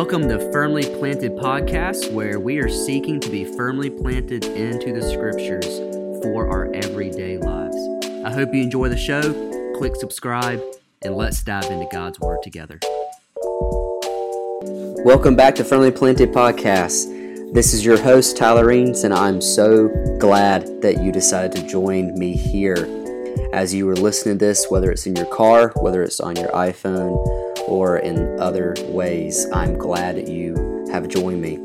Welcome to Firmly Planted Podcast, where we are seeking to be firmly planted into the scriptures for our everyday lives. I hope you enjoy the show. Click subscribe, and let's dive into God's Word together. Welcome back to Firmly Planted Podcast. This is your host, Tyler Reens, and I'm so glad that you decided to join me here as you are listening to this, whether it's in your car, whether it's on your iPhone, or in other ways. I'm glad that you have joined me.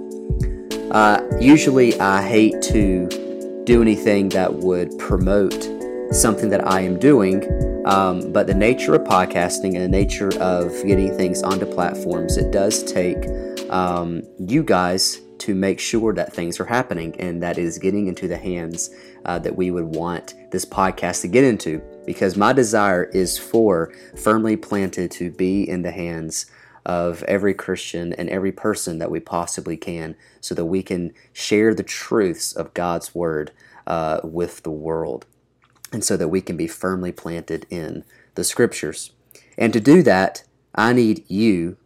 Uh, usually, I hate to do anything that would promote something that I am doing, um, but the nature of podcasting and the nature of getting things onto platforms, it does take um, you guys to make sure that things are happening and that is getting into the hands uh, that we would want this podcast to get into because my desire is for firmly planted to be in the hands of every Christian and every person that we possibly can so that we can share the truths of God's Word uh, with the world and so that we can be firmly planted in the Scriptures. And to do that, I need you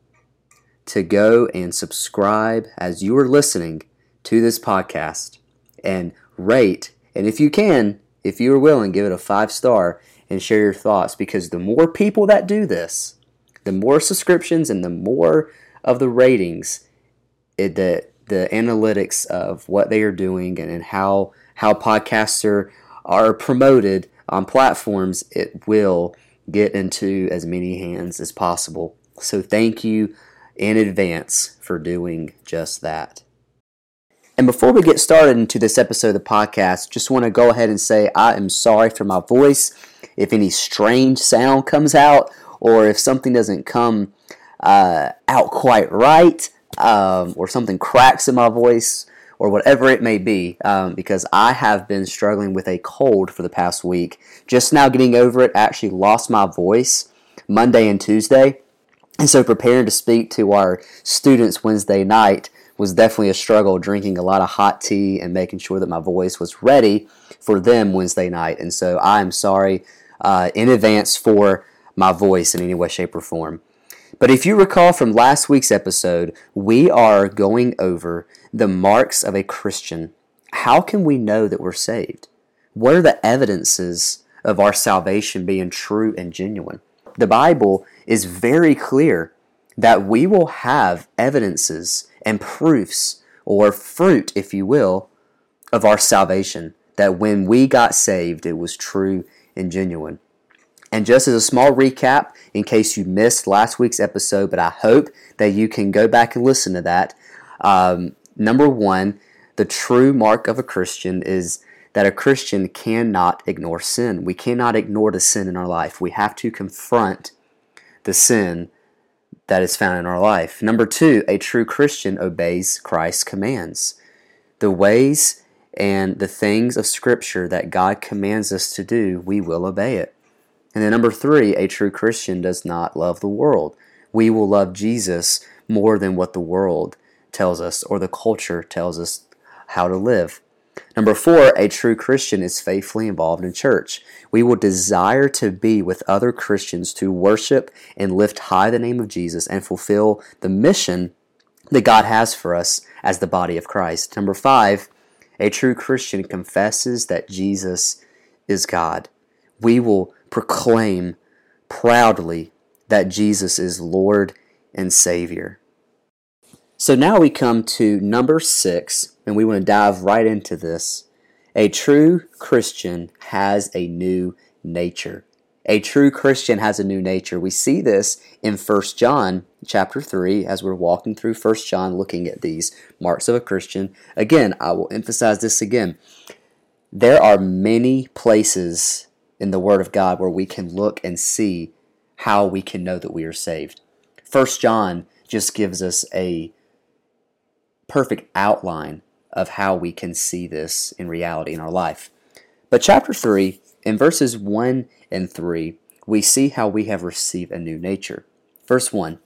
to go and subscribe as you are listening to this podcast and rate. And if you can, if you are willing, give it a five star and share your thoughts because the more people that do this, the more subscriptions and the more of the ratings, it, the the analytics of what they are doing and, and how how podcasts are, are promoted on platforms, it will get into as many hands as possible. So thank you in advance for doing just that. And before we get started into this episode of the podcast, just want to go ahead and say I am sorry for my voice if any strange sound comes out or if something doesn't come uh, out quite right um, or something cracks in my voice or whatever it may be, um, because I have been struggling with a cold for the past week. Just now getting over it, I actually lost my voice Monday and Tuesday. And so preparing to speak to our students Wednesday night was definitely a struggle, drinking a lot of hot tea and making sure that my voice was ready for them Wednesday night. And so I am sorry uh, in advance for my voice in any way, shape, or form. But if you recall from last week's episode, we are going over the marks of a Christian. How can we know that we're saved? What are the evidences of our salvation being true and genuine? The Bible is very clear that we will have evidences and proofs, or fruit, if you will, of our salvation. That when we got saved, it was true and genuine. And just as a small recap, in case you missed last week's episode, but I hope that you can go back and listen to that. Um, number one, the true mark of a Christian is that a Christian cannot ignore sin. We cannot ignore the sin in our life. We have to confront the sin that is found in our life. Number two, a true Christian obeys Christ's commands. The ways and the things of Scripture that God commands us to do, we will obey it. And then number three, a true Christian does not love the world. We will love Jesus more than what the world tells us or the culture tells us how to live. Number four, a true Christian is faithfully involved in church. We will desire to be with other Christians to worship and lift high the name of Jesus and fulfill the mission that God has for us as the body of Christ. Number five, a true Christian confesses that Jesus is God. We will proclaim proudly that Jesus is Lord and Savior. So now we come to number six, and we want to dive right into this. A true Christian has a new nature. A true Christian has a new nature. We see this in 1 John chapter 3 as we're walking through 1 John looking at these marks of a Christian. Again, I will emphasize this again. There are many places in the Word of God where we can look and see how we can know that we are saved. 1 John just gives us a perfect outline of how we can see this in reality in our life. But chapter 3, in verses 1 and 3, we see how we have received a new nature. Verse 1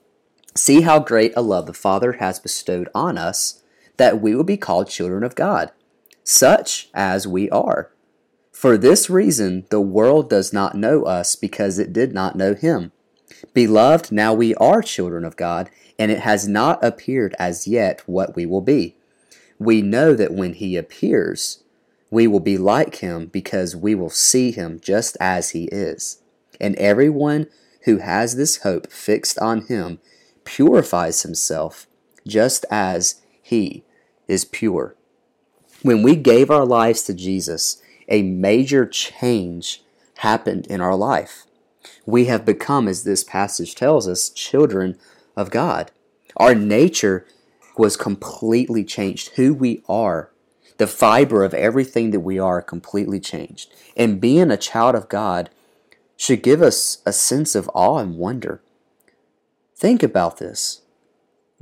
See how great a love the Father has bestowed on us that we will be called children of God, such as we are. For this reason, the world does not know us because it did not know Him. Beloved, now we are children of God, and it has not appeared as yet what we will be. We know that when he appears, we will be like him because we will see him just as he is. And everyone who has this hope fixed on him purifies himself just as he is pure. When we gave our lives to Jesus, a major change happened in our life. We have become, as this passage tells us, children of God. Our nature was completely changed. Who we are, the fiber of everything that we are, completely changed. And being a child of God should give us a sense of awe and wonder. Think about this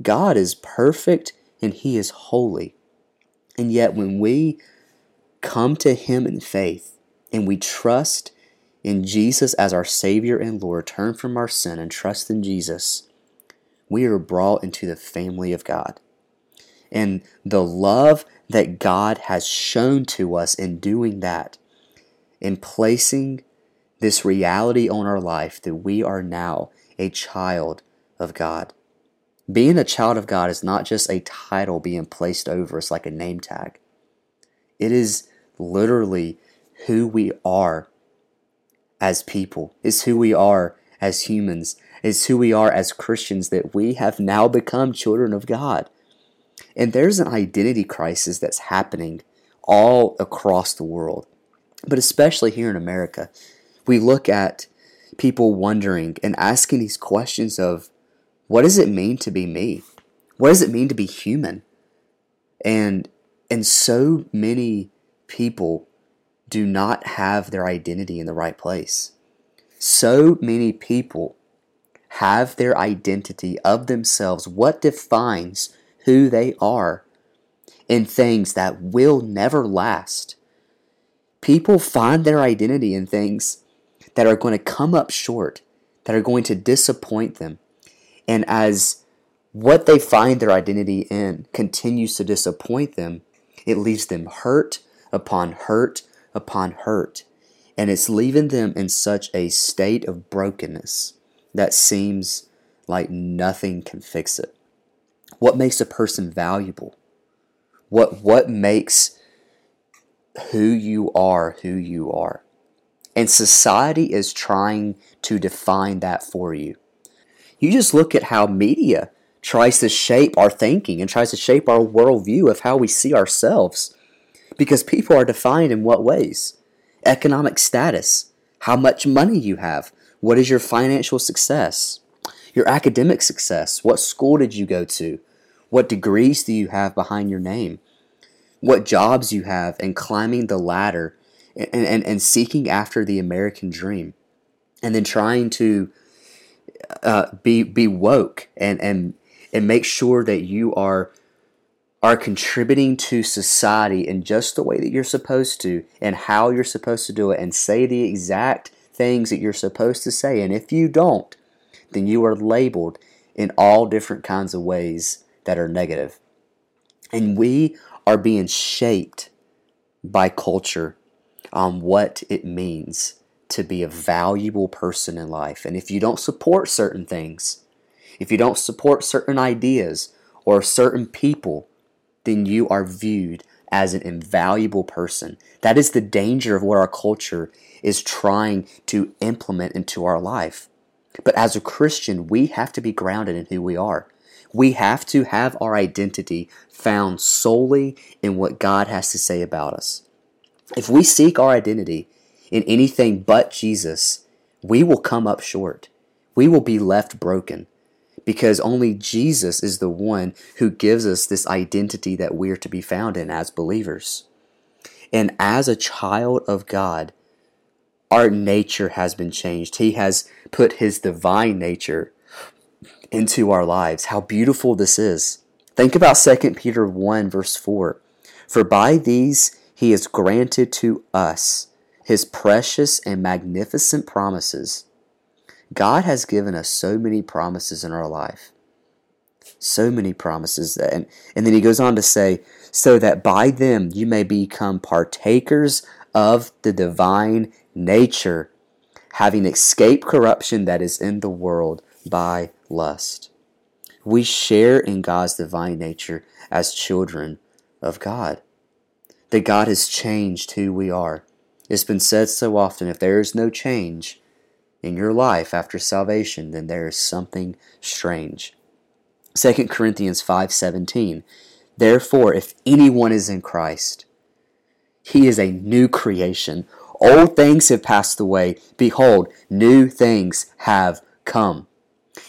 God is perfect and He is holy. And yet, when we come to Him in faith and we trust in Jesus as our Savior and Lord, turn from our sin and trust in Jesus, we are brought into the family of God. And the love that God has shown to us in doing that, in placing this reality on our life that we are now a child of God. Being a child of God is not just a title being placed over us like a name tag. It is literally who we are as people, is who we are as humans, is who we are as Christians, that we have now become children of God. And there's an identity crisis that's happening all across the world, but especially here in America. We look at people wondering and asking these questions of what does it mean to be me? What does it mean to be human? And and so many people do not have their identity in the right place. So many people have their identity of themselves, what defines who they are, in things that will never last. People find their identity in things that are going to come up short, that are going to disappoint them. And as what they find their identity in continues to disappoint them, it leaves them hurt upon hurt upon hurt. And it's leaving them in such a state of brokenness that seems like nothing can fix it. What makes a person valuable? What, what makes who you are who you are? And society is trying to define that for you. You just look at how media tries to shape our thinking and tries to shape our worldview of how we see ourselves. Because people are defined in what ways? Economic status, how much money you have, what is your financial success, your academic success, what school did you go to, what degrees do you have behind your name, what jobs you have, and climbing the ladder and, and, and seeking after the American dream. And then trying to uh, be be woke and and and make sure that you are are contributing to society in just the way that you're supposed to and how you're supposed to do it and say the exact things that you're supposed to say. And if you don't then you are labeled in all different kinds of ways that are negative. And we are being shaped by culture on what it means to be a valuable person in life. And if you don't support certain things, if you don't support certain ideas or certain people, then you are viewed as an invaluable person. That is the danger of what our culture is trying to implement into our life. But as a Christian, we have to be grounded in who we are. We have to have our identity found solely in what God has to say about us. If we seek our identity in anything but Jesus, we will come up short. We will be left broken because only Jesus is the one who gives us this identity that we're to be found in as believers. And as a child of God, our nature has been changed. He has put His divine nature into our lives. How beautiful this is. Think about 2 Peter 1, verse 4. For by these He has granted to us his precious and magnificent promises. God has given us so many promises in our life. So many promises. And, and then he goes on to say, so that by them you may become partakers of the divine nature, having escaped corruption that is in the world by lust. We share in God's divine nature as children of God. That God has changed who we are. It's been said so often if there is no change in your life after salvation, then there is something strange. 2 Corinthians 5:17 Therefore if anyone is in Christ he is a new creation. Old things have passed away. Behold new things have come.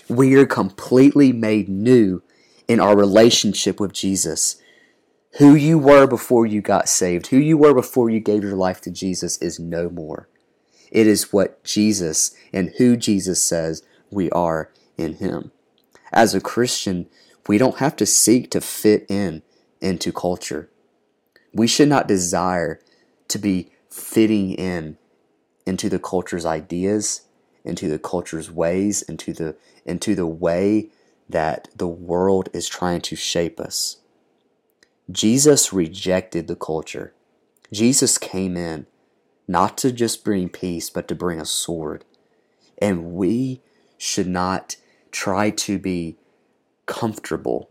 We are completely made new in our relationship with Jesus who you were before you got saved who you were before you gave your life to Jesus is no more it is what Jesus and who Jesus says we are in him as a Christian, we don't have to seek to fit in into culture. We should not desire to be fitting in into the culture's ideas, into the culture's ways, into the into the way that the world is trying to shape us. Jesus rejected the culture. Jesus came in not to just bring peace, but to bring a sword. And we should not try to be comfortable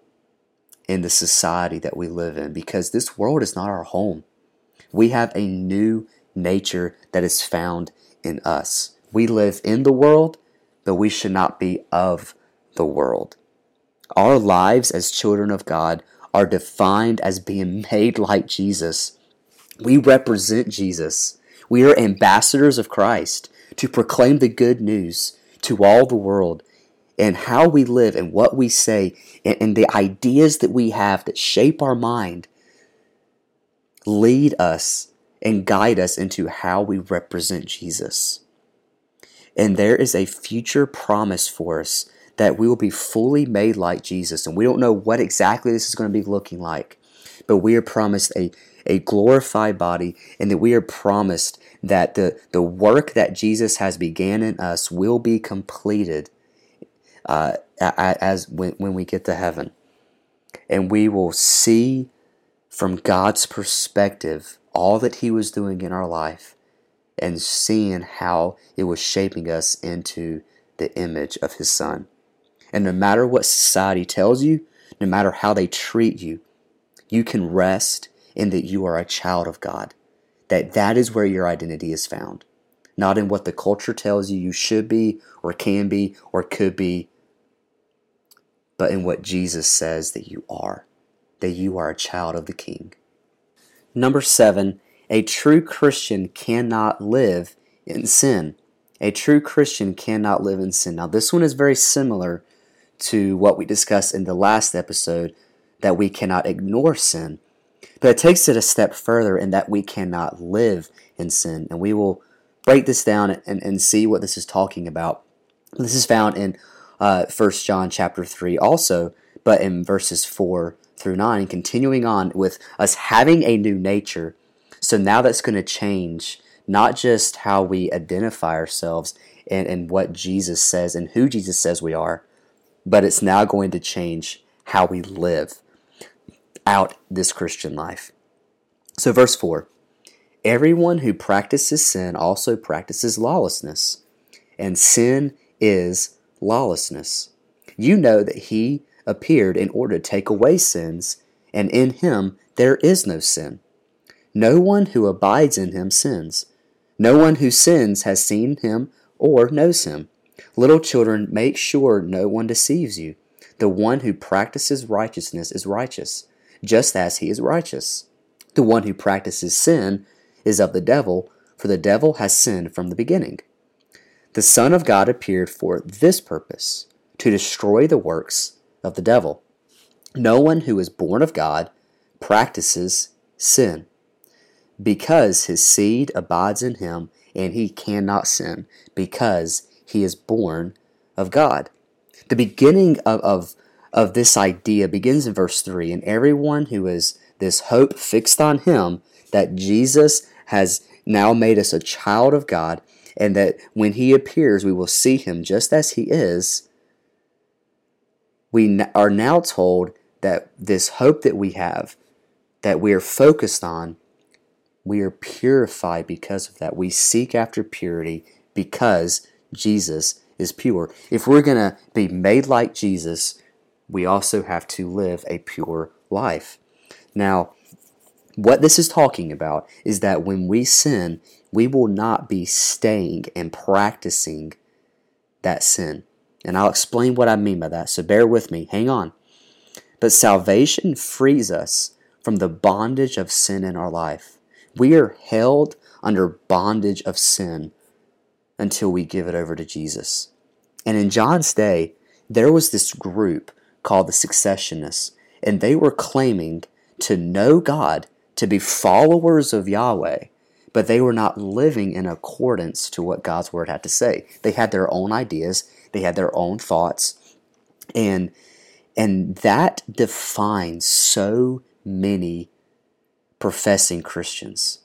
in the society that we live in because this world is not our home. We have a new nature that is found in us. We live in the world, but we should not be of the world. Our lives as children of God are defined as being made like Jesus. We represent Jesus. We are ambassadors of Christ to proclaim the good news to all the world and how we live and what we say and, and the ideas that we have that shape our mind lead us and guide us into how we represent Jesus. And there is a future promise for us that we will be fully made like Jesus. And we don't know what exactly this is going to be looking like, but we are promised a, a glorified body and that we are promised that the, the work that Jesus has began in us will be completed uh, as when, when we get to heaven. And we will see from God's perspective all that He was doing in our life and seeing how it was shaping us into the image of His Son. And no matter what society tells you, no matter how they treat you, you can rest in that you are a child of God. That that is where your identity is found. Not in what the culture tells you you should be or can be or could be, but in what Jesus says that you are, that you are a child of the King. Number seven, a true Christian cannot live in sin. A true Christian cannot live in sin. Now, this one is very similar to what we discussed in the last episode that we cannot ignore sin. But it takes it a step further in that we cannot live in sin. And we will break this down and, and see what this is talking about. This is found in uh, 1 John chapter 3 also, but in verses 4 through 9, continuing on with us having a new nature. So now that's going to change not just how we identify ourselves and, and what Jesus says and who Jesus says we are, but it's now going to change how we live out this Christian life. So, verse 4 Everyone who practices sin also practices lawlessness, and sin is lawlessness. You know that he appeared in order to take away sins, and in him there is no sin. No one who abides in him sins. No one who sins has seen him or knows him. Little children, make sure no one deceives you. The one who practices righteousness is righteous, just as he is righteous. The one who practices sin is of the devil, for the devil has sinned from the beginning. The Son of God appeared for this purpose to destroy the works of the devil. No one who is born of God practices sin, because his seed abides in him, and he cannot sin, because he is born of God. The beginning of, of, of this idea begins in verse 3 and everyone who is this hope fixed on him that Jesus has now made us a child of God and that when he appears, we will see him just as he is, we are now told that this hope that we have, that we are focused on, we are purified because of that. We seek after purity because Jesus is pure. If we're going to be made like Jesus, we also have to live a pure life. Now, what this is talking about is that when we sin, we will not be staying and practicing that sin. And I'll explain what I mean by that, so bear with me. Hang on. But salvation frees us from the bondage of sin in our life. We are held under bondage of sin until we give it over to Jesus. And in John's day, there was this group called the Secessionists, and they were claiming to know God, to be followers of Yahweh, but they were not living in accordance to what God's word had to say. They had their own ideas, they had their own thoughts, and and that defines so many professing Christians.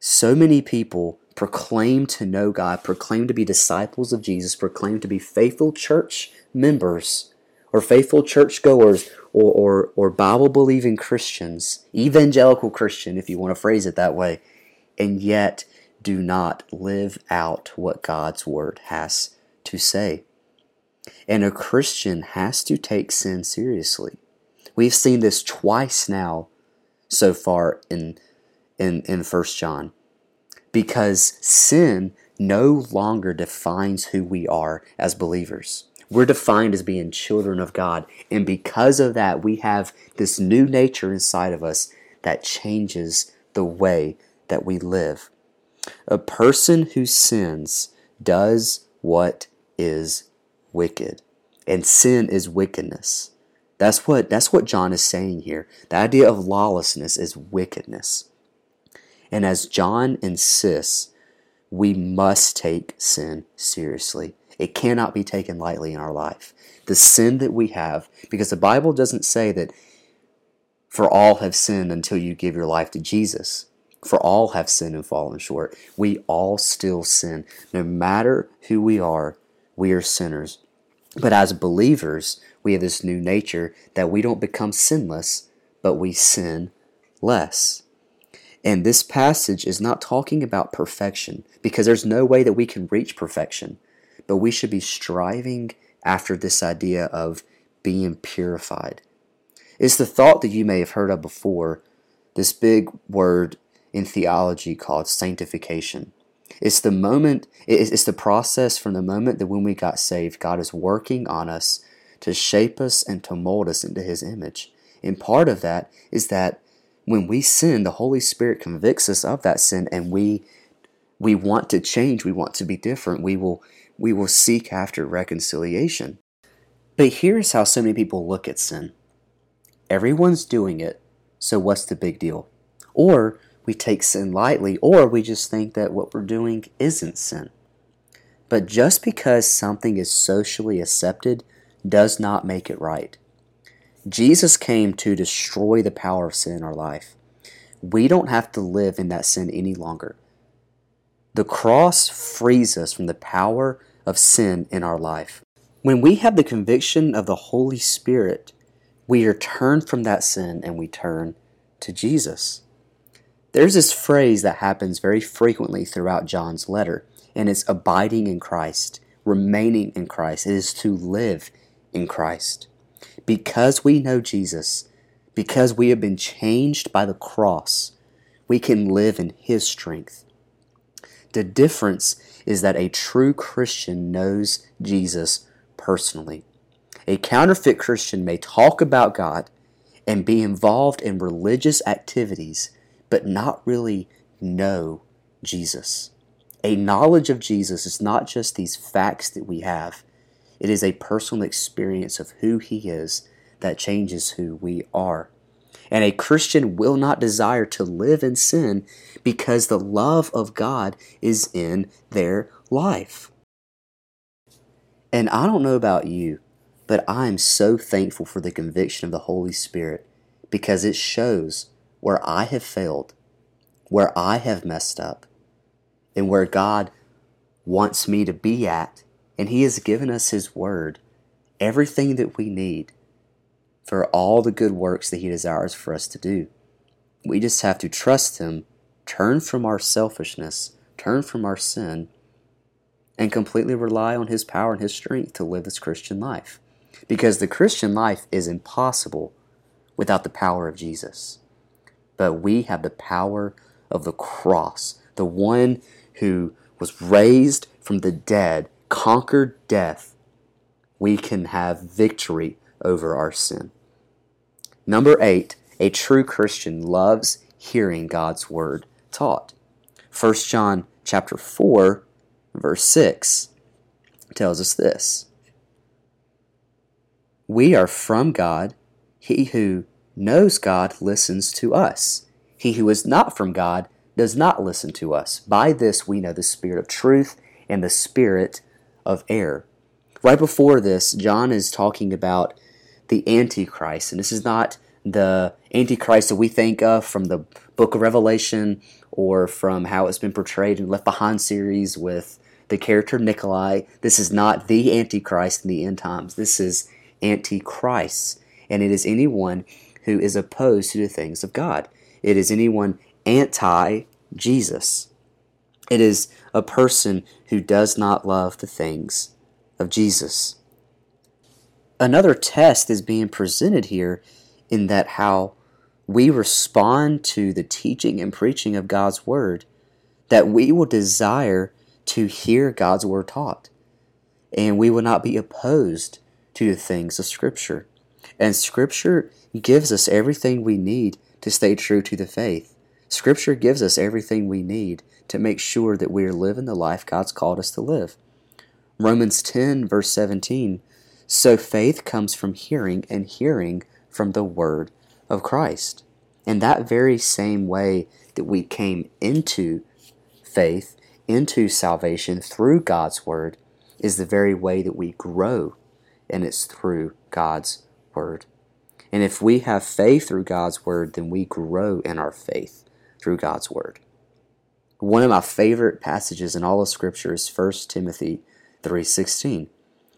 So many people proclaim to know God, proclaim to be disciples of Jesus, proclaim to be faithful church members or faithful church goers or, or, or Bible believing Christians, evangelical Christian, if you want to phrase it that way, and yet do not live out what God's word has to say. And a Christian has to take sin seriously. We've seen this twice now so far in in in 1 John. Because sin no longer defines who we are as believers. We're defined as being children of God. And because of that, we have this new nature inside of us that changes the way that we live. A person who sins does what is wicked. And sin is wickedness. That's what that's what John is saying here. The idea of lawlessness is wickedness. And as John insists, we must take sin seriously. It cannot be taken lightly in our life. The sin that we have, because the Bible doesn't say that for all have sinned until you give your life to Jesus. For all have sinned and fallen short. We all still sin. No matter who we are, we are sinners. But as believers, we have this new nature that we don't become sinless, but we sin less. And this passage is not talking about perfection because there's no way that we can reach perfection, but we should be striving after this idea of being purified. It's the thought that you may have heard of before, this big word in theology called sanctification. It's the moment, it's the process from the moment that when we got saved, God is working on us to shape us and to mold us into His image. And part of that is that when we sin, the Holy Spirit convicts us of that sin and we we want to change, we want to be different. We will we will seek after reconciliation. But here's how so many people look at sin. Everyone's doing it, so what's the big deal? Or we take sin lightly, or we just think that what we're doing isn't sin. But just because something is socially accepted does not make it right. Jesus came to destroy the power of sin in our life. We don't have to live in that sin any longer. The cross frees us from the power of sin in our life. When we have the conviction of the Holy Spirit, we are turned from that sin and we turn to Jesus. There's this phrase that happens very frequently throughout John's letter, and it's abiding in Christ, remaining in Christ. It is to live in Christ. Because we know Jesus, because we have been changed by the cross, we can live in His strength. The difference is that a true Christian knows Jesus personally. A counterfeit Christian may talk about God and be involved in religious activities but not really know Jesus. A knowledge of Jesus is not just these facts that we have, it is a personal experience of who He is that changes who we are. And a Christian will not desire to live in sin because the love of God is in their life. And I don't know about you, but I am so thankful for the conviction of the Holy Spirit because it shows where I have failed, where I have messed up, and where God wants me to be at. And He has given us His Word, everything that we need for all the good works that He desires for us to do. We just have to trust Him, turn from our selfishness, turn from our sin, and completely rely on His power and His strength to live this Christian life. because the Christian life is impossible without the power of Jesus. But we have the power of the cross, the one who was raised from the dead, conquered death. We can have victory over our sin. Number eight, a true Christian loves hearing God's word taught. 1 John chapter 4, verse 6 tells us this. We are from God. He who knows God listens to us. He who is not from God does not listen to us. By this we know the spirit of truth and the spirit of air. Right before this, John is talking about the Antichrist, and this is not the Antichrist that we think of from the book of Revelation or from how it's been portrayed in Left Behind series with the character Nicolae. This is not the Antichrist in the end times. This is Antichrist, and it is anyone who is opposed to the things of God. It is anyone anti Jesus. It is a person who does not love the things of Jesus. Another test is being presented here in that how we respond to the teaching and preaching of God's Word, that we will desire to hear God's Word taught, and we will not be opposed to the things of Scripture. And Scripture gives us everything we need to stay true to the faith. Scripture gives us everything we need to make sure that we are living the life God's called us to live. Romans 10, verse 17 So faith comes from hearing, and hearing from the Word of Christ. And that very same way that we came into faith, into salvation through God's Word, is the very way that we grow, and it's through God's Word. And if we have faith through God's Word, then we grow in our faith through God's Word. One of my favorite passages in all of Scripture is 1 Timothy 3.16.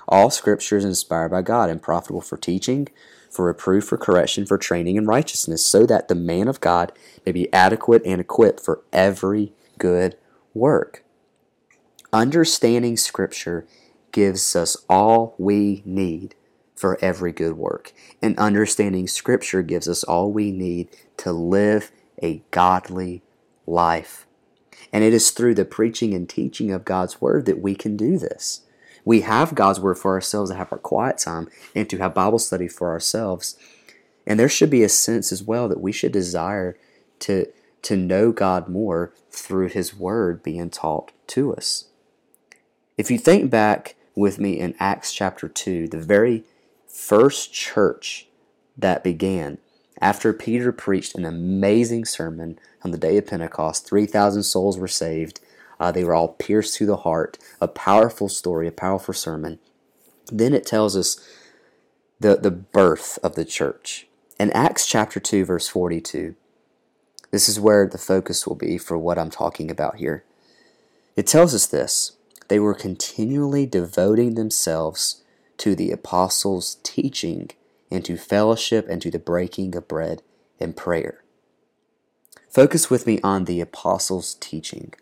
All Scripture is inspired by God and profitable for teaching, for reproof, for correction, for training in righteousness, so that the man of God may be adequate and equipped for every good work. Understanding Scripture gives us all we need for every good work. And understanding Scripture gives us all we need to live a godly life. And it is through the preaching and teaching of God's Word that we can do this. We have God's Word for ourselves to have our quiet time and to have Bible study for ourselves. And there should be a sense as well that we should desire to, to know God more through His Word being taught to us. If you think back with me in Acts chapter 2, the very first church that began after Peter preached an amazing sermon on the day of Pentecost. 3,000 souls were saved. Uh, they were all pierced to the heart. A powerful story, a powerful sermon. Then it tells us the, the birth of the church. In Acts chapter 2, verse 42, this is where the focus will be for what I'm talking about here. It tells us this they were continually devoting themselves to the apostles' teaching, and to fellowship, and to the breaking of bread and prayer. Focus with me on the apostles' teaching.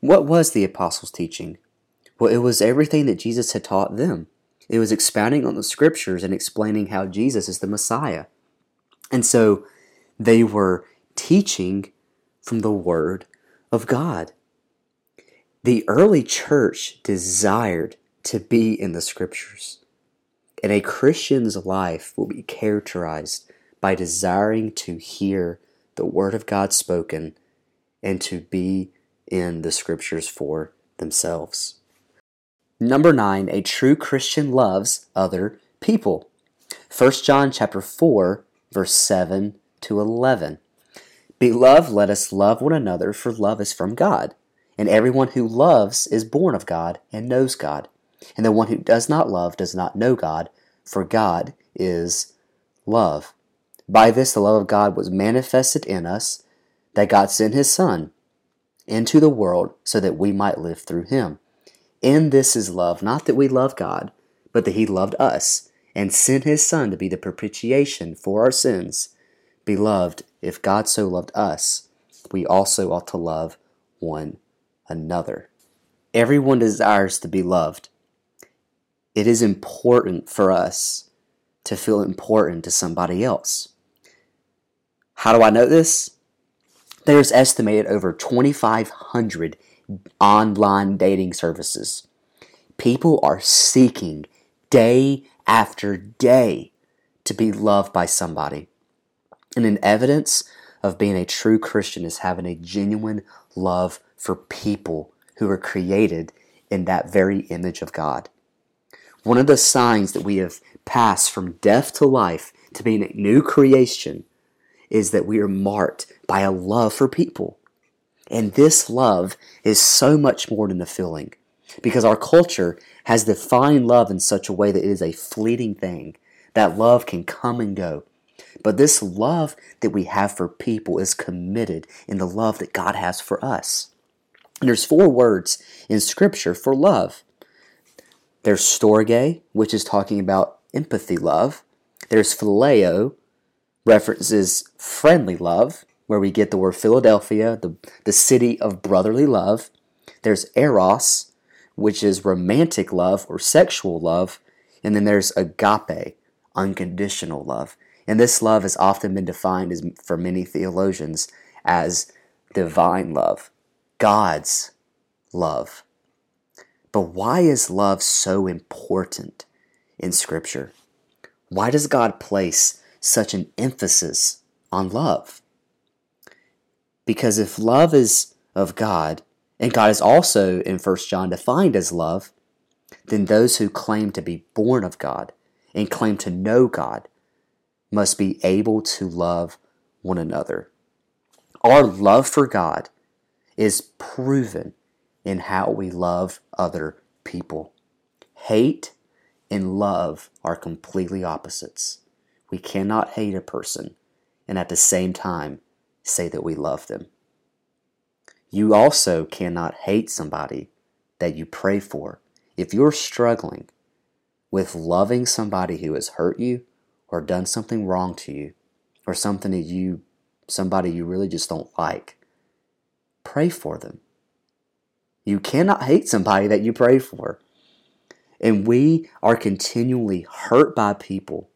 What was the apostles' teaching? Well, it was everything that Jesus had taught them. It was expounding on the scriptures and explaining how Jesus is the Messiah. And so they were teaching from the Word of God. The early church desired to be in the scriptures. And a Christian's life will be characterized by desiring to hear the Word of God spoken and to be in the scriptures for themselves. Number 9, a true Christian loves other people. 1 John chapter 4 verse 7 to 11. Beloved, let us love one another for love is from God, and everyone who loves is born of God and knows God. And the one who does not love does not know God, for God is love. By this the love of God was manifested in us, that God sent his Son into the world so that we might live through him. In this is love, not that we love God, but that he loved us and sent his Son to be the propitiation for our sins. Beloved, if God so loved us, we also ought to love one another. Everyone desires to be loved. It is important for us to feel important to somebody else. How do I know this? There's estimated over 2,500 online dating services. People are seeking day after day to be loved by somebody. And an evidence of being a true Christian is having a genuine love for people who are created in that very image of God. One of the signs that we have passed from death to life to being a new creation is that we are marked by a love for people. And this love is so much more than a feeling because our culture has defined love in such a way that it is a fleeting thing. That love can come and go. But this love that we have for people is committed in the love that God has for us. And there's four words in Scripture for love. There's storge, which is talking about empathy love. There's phileo, references friendly love, where we get the word Philadelphia, the, the city of brotherly love. There's eros, which is romantic love or sexual love. And then there's agape, unconditional love. And this love has often been defined as, for many theologians as divine love, God's love. But why is love so important in Scripture? Why does God place such an emphasis on love? Because if love is of God, and God is also in 1 John defined as love, then those who claim to be born of God and claim to know God must be able to love one another. Our love for God is proven in how we love other people. Hate and love are completely opposites. We cannot hate a person and at the same time say that we love them. You also cannot hate somebody that you pray for. If you're struggling with loving somebody who has hurt you or done something wrong to you or something that you somebody you really just don't like, pray for them. You cannot hate somebody that you pray for. And we are continually hurt by people,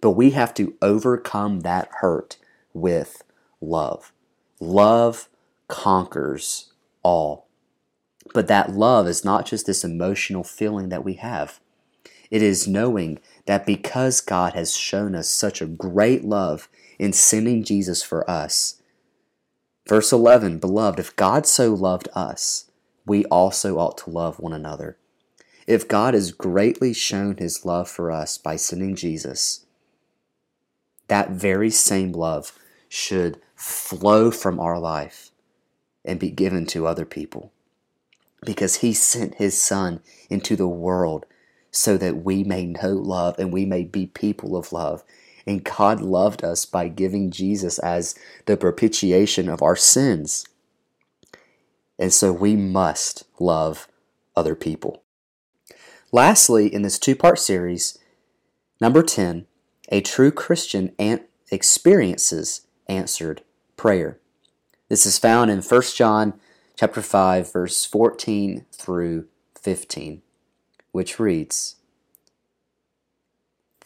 but we have to overcome that hurt with love. Love conquers all. But that love is not just this emotional feeling that we have. It is knowing that because God has shown us such a great love in sending Jesus for us. Verse 11 Beloved, if God so loved us, we also ought to love one another. If God has greatly shown his love for us by sending Jesus, that very same love should flow from our life and be given to other people. Because he sent his son into the world so that we may know love and we may be people of love. And God loved us by giving Jesus as the propitiation of our sins. And so we must love other people. Lastly, in this two part series, number 10, a true Christian experiences answered prayer. This is found in 1 John chapter 5 verse 14 through 15, which reads,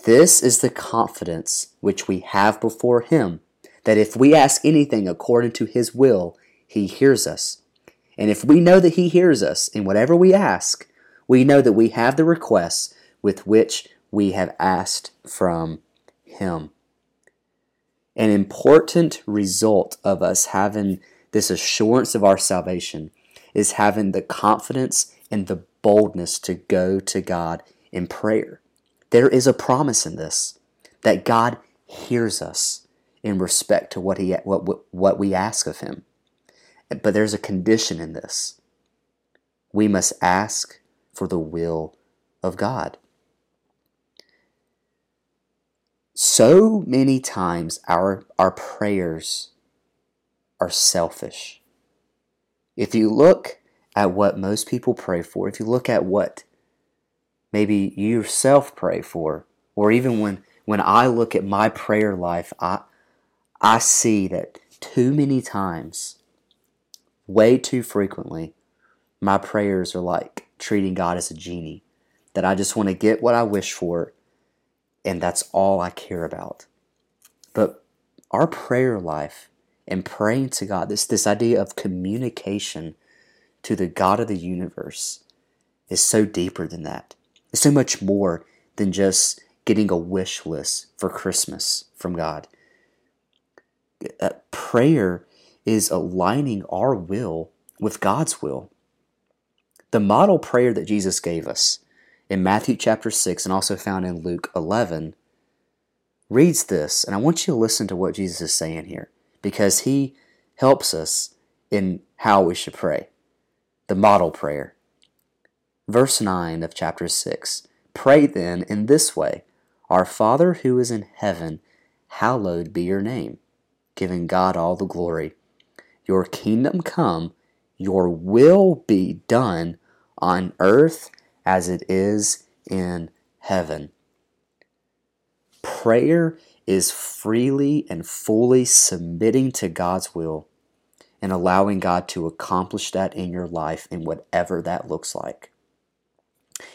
This is the confidence which we have before him, that if we ask anything according to his will, he hears us. And if we know that he hears us in whatever we ask, we know that we have the requests with which we have asked from him an important result of us having this assurance of our salvation is having the confidence and the boldness to go to God in prayer. There is a promise in this that God hears us in respect to what he what what we ask of him. But there's a condition in this. We must ask for the will of God. So many times our, our prayers are selfish. If you look at what most people pray for, if you look at what maybe you yourself pray for, or even when, when I look at my prayer life, I, I see that too many times, way too frequently, my prayers are like treating God as a genie that I just want to get what I wish for, and that's all I care about. But our prayer life and praying to God, this, this idea of communication to the God of the universe, is so deeper than that. It's so much more than just getting a wish list for Christmas from God. Uh, prayer is aligning our will with God's will. The model prayer that Jesus gave us in Matthew chapter 6 and also found in Luke 11 reads this, and I want you to listen to what Jesus is saying here because he helps us in how we should pray. The model prayer. Verse 9 of chapter 6 Pray then in this way Our Father who is in heaven, hallowed be your name, giving God all the glory. Your kingdom come, your will be done on earth as it is in heaven. Prayer is freely and fully submitting to God's will and allowing God to accomplish that in your life in whatever that looks like.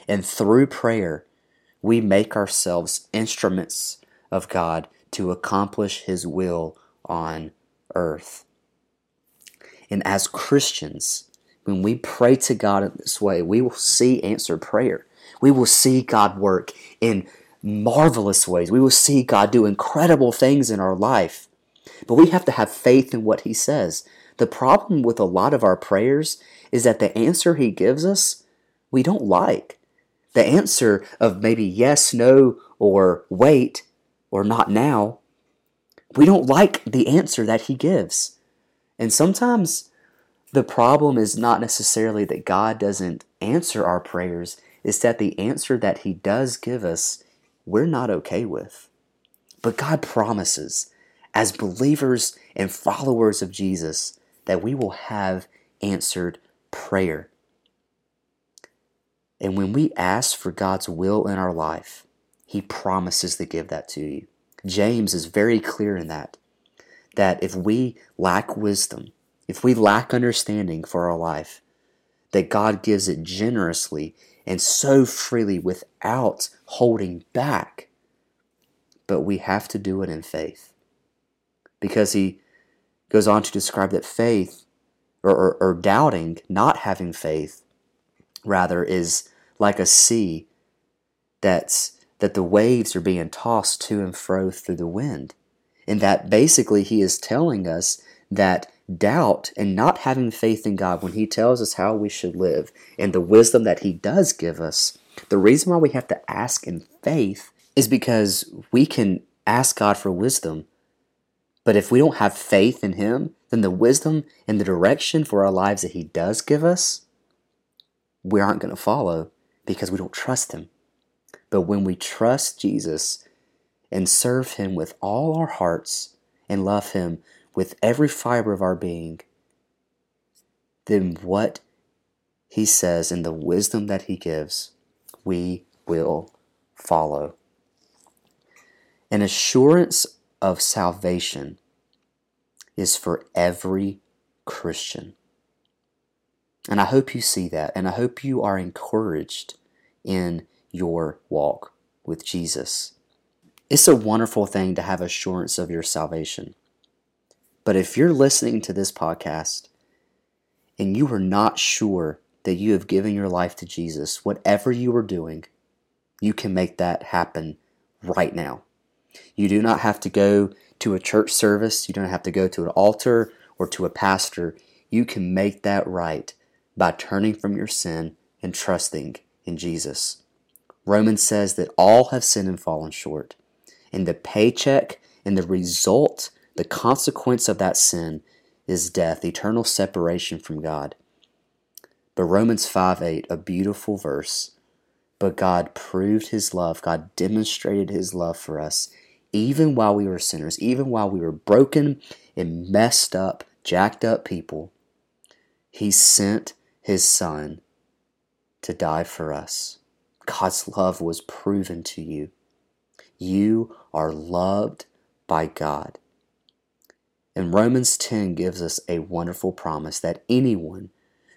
And through prayer, we make ourselves instruments of God to accomplish His will on earth. And as Christians, when we pray to God in this way, we will see answered prayer. We will see God work in marvelous ways. We will see God do incredible things in our life. But we have to have faith in what He says. The problem with a lot of our prayers is that the answer He gives us, we don't like. The answer of maybe yes, no, or wait, or not now, we don't like the answer that He gives. And sometimes the problem is not necessarily that God doesn't answer our prayers, it's that the answer that He does give us, we're not okay with. But God promises, as believers and followers of Jesus, that we will have answered prayer. And when we ask for God's will in our life, He promises to give that to you. James is very clear in that, that if we lack wisdom, if we lack understanding for our life, that God gives it generously and so freely without holding back. But we have to do it in faith. Because he goes on to describe that faith, or, or, or doubting, not having faith, rather, is like a sea that's that the waves are being tossed to and fro through the wind. And that basically he is telling us that doubt and not having faith in God when He tells us how we should live and the wisdom that He does give us, the reason why we have to ask in faith is because we can ask God for wisdom. But if we don't have faith in Him, then the wisdom and the direction for our lives that He does give us, we aren't going to follow because we don't trust Him. But when we trust Jesus and serve Him with all our hearts and love Him with every fiber of our being, then what he says and the wisdom that he gives, we will follow. An assurance of salvation is for every Christian. And I hope you see that, and I hope you are encouraged in your walk with Jesus. It's a wonderful thing to have assurance of your salvation. But if you're listening to this podcast and you are not sure that you have given your life to Jesus, whatever you are doing, you can make that happen right now. You do not have to go to a church service, you don't have to go to an altar or to a pastor. You can make that right by turning from your sin and trusting in Jesus. Romans says that all have sinned and fallen short. And the paycheck and the result the consequence of that sin is death, eternal separation from God. But Romans 5 8, a beautiful verse. But God proved his love, God demonstrated his love for us, even while we were sinners, even while we were broken and messed up, jacked up people. He sent his Son to die for us. God's love was proven to you. You are loved by God. And Romans 10 gives us a wonderful promise that anyone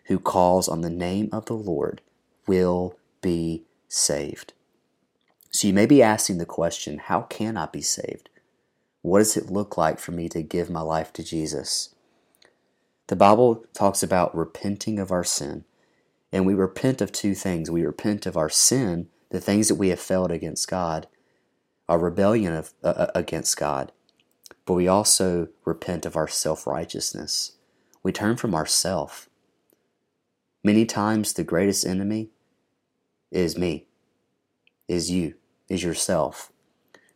who calls on the name of the Lord will be saved. So you may be asking the question how can I be saved? What does it look like for me to give my life to Jesus? The Bible talks about repenting of our sin. And we repent of two things. We repent of our sin, the things that we have failed against God, our rebellion of, uh, against God. But we also repent of our self righteousness. We turn from ourself. Many times the greatest enemy is me, is you, is yourself.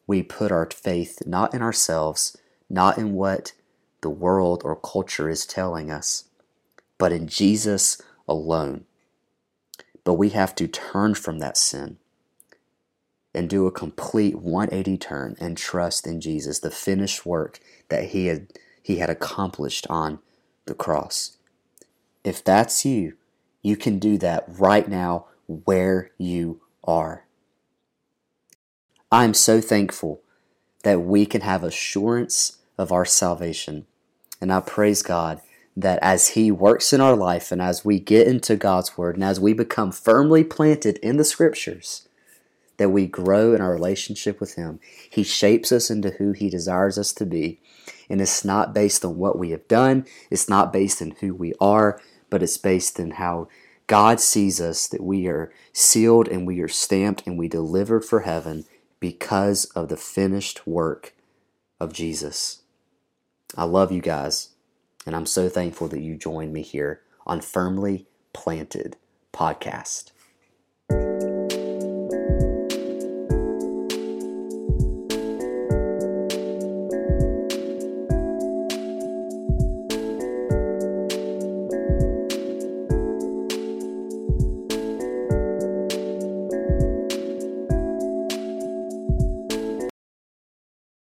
We put our faith not in ourselves, not in what the world or culture is telling us, but in Jesus alone. But we have to turn from that sin and do a complete 180 turn and trust in Jesus, the finished work that he had he had accomplished on the cross. If that's you, you can do that right now where you are. I'm so thankful that we can have assurance of our salvation. And I praise God that as He works in our life and as we get into God's Word and as we become firmly planted in the Scriptures, that we grow in our relationship with Him. He shapes us into who He desires us to be. And it's not based on what we have done, it's not based on who we are, but it's based on how God sees us that we are sealed and we are stamped and we delivered for heaven because of the finished work of Jesus. I love you guys, and I'm so thankful that you joined me here on Firmly Planted Podcast.